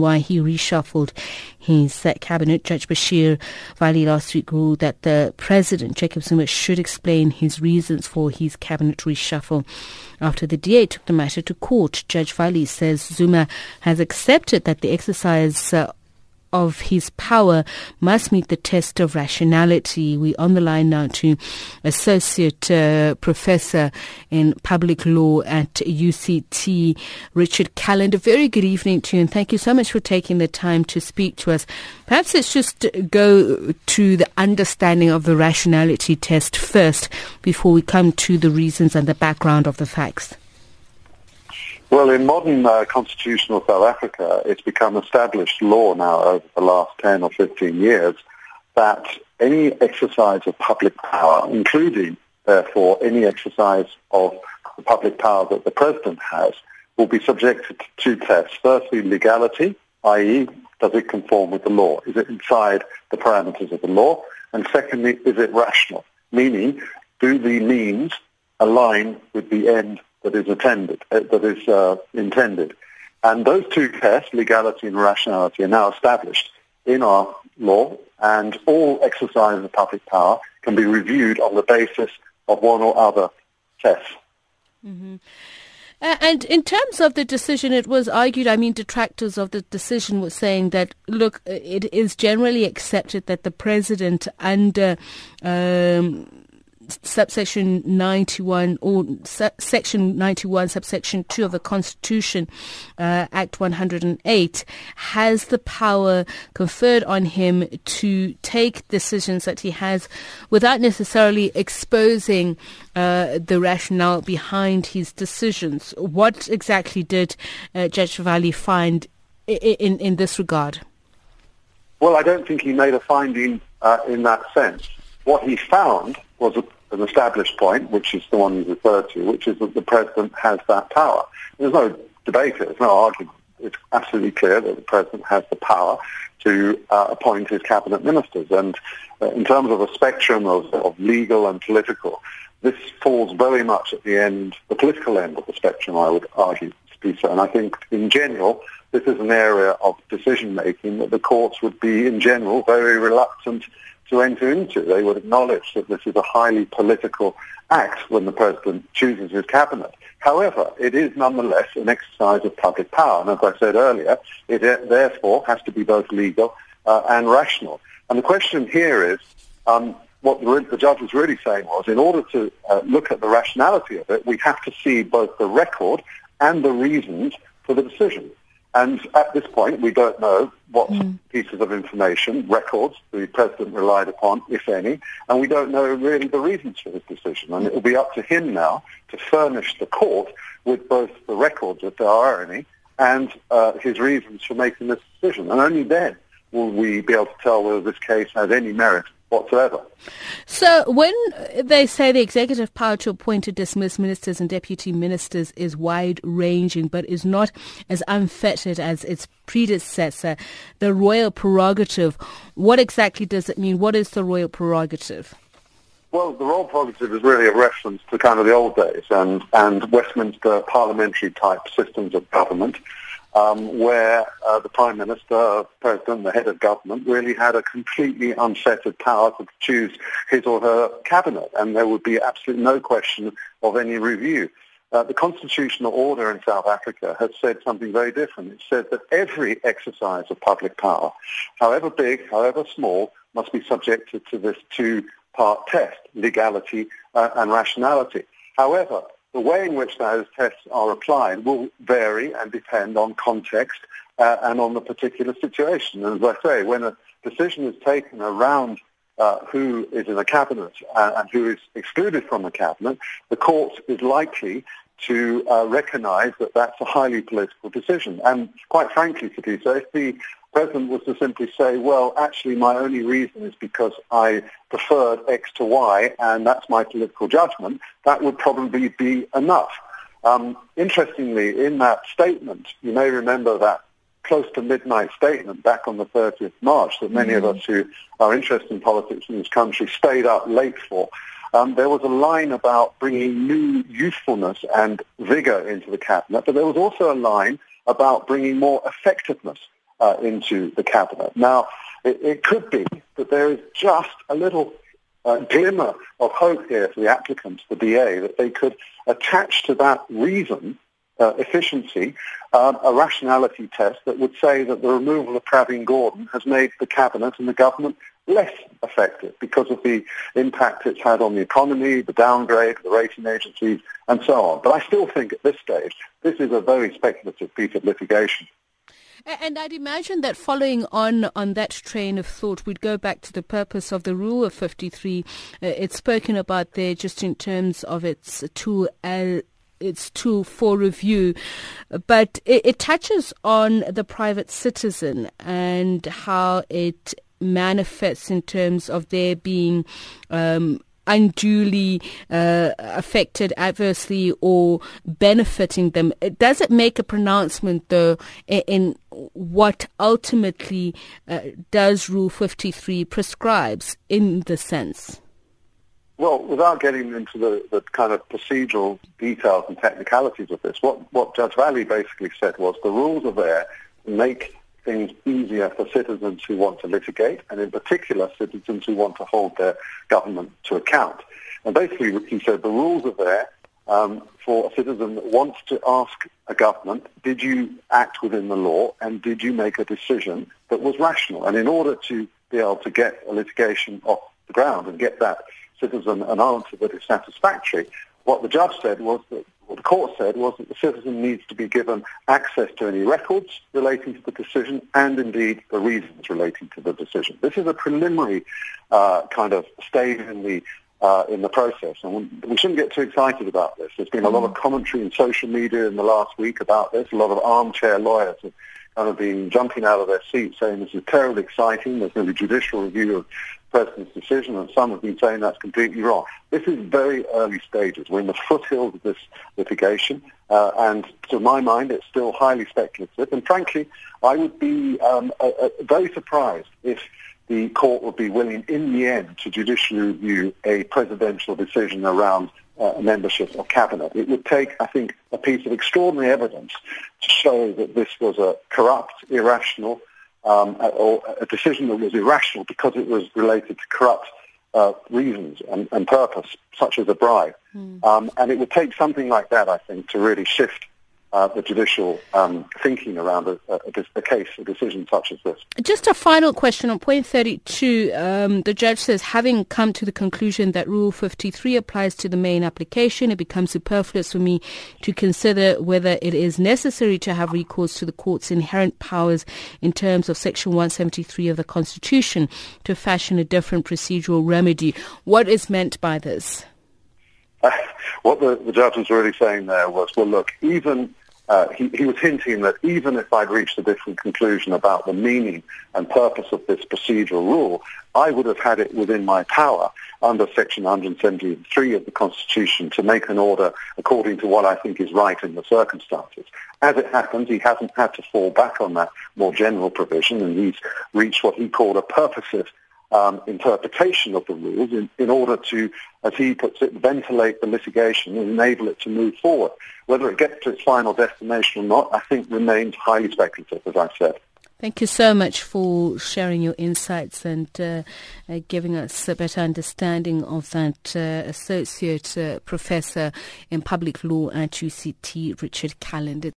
why he reshuffled his cabinet. Judge Bashir Vally last week ruled that the president, Jacob Zuma, should explain his reasons for his cabinet reshuffle. After the DA took the matter to court, Judge Vally says Zuma has accepted that the exercise uh, of his power must meet the test of rationality. We on the line now to Associate uh, Professor in Public Law at UCT, Richard Calland. A very good evening to you and thank you so much for taking the time to speak to us. Perhaps let's just go to the understanding of the rationality test first before we come to the reasons and the background of the facts. Well, in modern uh, constitutional South Africa, it's become established law now over the last 10 or 15 years that any exercise of public power, including, therefore, any exercise of the public power that the president has, will be subjected to two tests. Firstly, legality, i.e., does it conform with the law? Is it inside the parameters of the law? And secondly, is it rational? Meaning, do the means align with the end that is attended, uh, that is uh, intended. And those two tests, legality and rationality, are now established in our law, and all exercise of public power can be reviewed on the basis of one or other test. Mm-hmm. And in terms of the decision, it was argued, I mean, detractors of the decision were saying that, look, it is generally accepted that the president under um, subsection 91 or section 91 subsection 2 of the constitution uh, act 108 has the power conferred on him to take decisions that he has without necessarily exposing uh, the rationale behind his decisions. What exactly did uh, judge Vally find in, in, in this regard? Well i don't think he made a finding uh, in that sense. What he found was a an established point, which is the one you referred to, which is that the president has that power. There's no debate here. There's no argument. It's absolutely clear that the president has the power to uh, appoint his cabinet ministers. And uh, in terms of a spectrum of, of legal and political, this falls very much at the end, the political end of the spectrum, I would argue so. And I think in general, this is an area of decision making that the courts would be in general very reluctant to enter into. They would acknowledge that this is a highly political act when the president chooses his cabinet. However, it is nonetheless an exercise of public power, and as I said earlier, it therefore has to be both legal uh, and rational. And the question here is, um, what the, the, judge was really saying was, in order to uh, look at the rationality of it, we have to see both the record and the reasons for the decision. And at this point, we don't know what mm. pieces of information, records, the president relied upon, if any, and we don't know really the reasons for his decision. And it will be up to him now to furnish the court with both the records, if there are any, and uh, his reasons for making this decision. And only then will we be able to tell whether this case has any merit whatsoever. So when they say the executive power to appoint or dismiss ministers and deputy ministers is wide ranging but is not as unfettered as its predecessor, the royal prerogative, what exactly does it mean? What is the royal prerogative? Well, the royal prerogative is really a reference to kind of the old days and, and Westminster parliamentary type systems of government um, where uh, the Prime Minister, President, the head of government really had a completely unfettered power to choose his or her cabinet, and there would be absolutely no question of any review. Uh, the constitutional order in South Africa has said something very different. It said that every exercise of public power, however big, however small, must be subjected to this two-part test, legality uh, and rationality. However, the way in which those tests are applied will vary and depend on context uh, and on the particular situation. And as I say, when a decision is taken around uh, who is in the cabinet uh, and who is excluded from the cabinet, the court is likely to uh, recognize that that's a highly political decision. And quite frankly, Khadija, if the president was to simply say, well, actually my only reason is because I preferred X to Y and that's my political judgment, that would probably be enough. Um, interestingly, in that statement, you may remember that close to midnight statement back on the 30th March that many mm-hmm. of us who are interested in politics in this country stayed up late for. Um, there was a line about bringing new youthfulness and vigor into the cabinet, but there was also a line about bringing more effectiveness uh, into the cabinet. Now, it, it, could be that there is just a little uh, glimmer of hope here for the applicants, the DA, that they could attach to that reason uh, efficiency, um, a rationality test that would say that the removal of Pravin Gordhan has made the cabinet and the government less effective because of the impact it's had on the economy, the downgrade, the rating agencies, and so on. But I still think at this stage, this is a very speculative piece of litigation. And I'd imagine that following on on that train of thought, we'd go back to the purpose of the Rule of 53. Uh, it's spoken about there just in terms of its tool it's tool for review, but it, it touches on the private citizen and how it manifests in terms of there being um, unduly uh, affected adversely or benefiting them. Does it make a pronouncement, though, in, in what ultimately uh, does Rule 53 prescribes in the sense? Well, without getting into the, the kind of procedural details and technicalities of this, what, what Judge Vally basically said was the rules are there to make things easier for citizens who want to litigate, and in particular citizens who want to hold their government to account. And basically, he said the rules are there um, for a citizen that wants to ask a government, did you act within the law, and did you make a decision that was rational? And in order to be able to get a litigation off the ground and get that citizen an answer that is satisfactory. What the judge said was that, what the court said was that the citizen needs to be given access to any records relating to the decision and indeed the reasons relating to the decision. This is a preliminary uh, kind of stage in the uh, in the process. And we shouldn't get too excited about this. There's been a lot of mm. commentary in social media in the last week about this. A lot of armchair lawyers have kind of been jumping out of their seats saying this is terribly exciting. There's going to be judicial review of President's decision, and some have been saying that's completely wrong. This is very early stages. We're in the foothills of this litigation, uh, and to my mind, it's still highly speculative. And frankly, I would be um, very surprised if the court would be willing, in the end, to judicially review a presidential decision around uh, membership of cabinet. It would take, I think, a piece of extraordinary evidence to show that this was a corrupt, irrational, um, or a decision that was irrational because it was related to corrupt uh, reasons and, and, purpose, such as a bribe. Mm. Um, and it would take something like that, I think, to really shift uh, the judicial um, thinking around a, a, a, case, a decision such as this. Just a final question on point 32. Um, the judge says, having come to the conclusion that Rule 53 applies to the main application, it becomes superfluous for me to consider whether it is necessary to have recourse to the court's inherent powers in terms of Section 173 of the Constitution to fashion a different procedural remedy. What is meant by this? what the, the judge was really saying there was, well, look, even uh, he, he, was hinting that even if I'd reached a different conclusion about the meaning and purpose of this procedural rule, I would have had it within my power under Section 173 of the Constitution to make an order according to what I think is right in the circumstances. As it happens, he hasn't had to fall back on that more general provision, and he's reached what he called a purposive um, interpretation of the rules in, in order to, as he puts it, ventilate the litigation and enable it to move forward. Whether it gets to its final destination or not, I think remains highly speculative, as I've said. Thank you so much for sharing your insights and uh, uh, giving us a better understanding of that uh, Associate uh, Professor in Public Law at UCT, Richard Calland.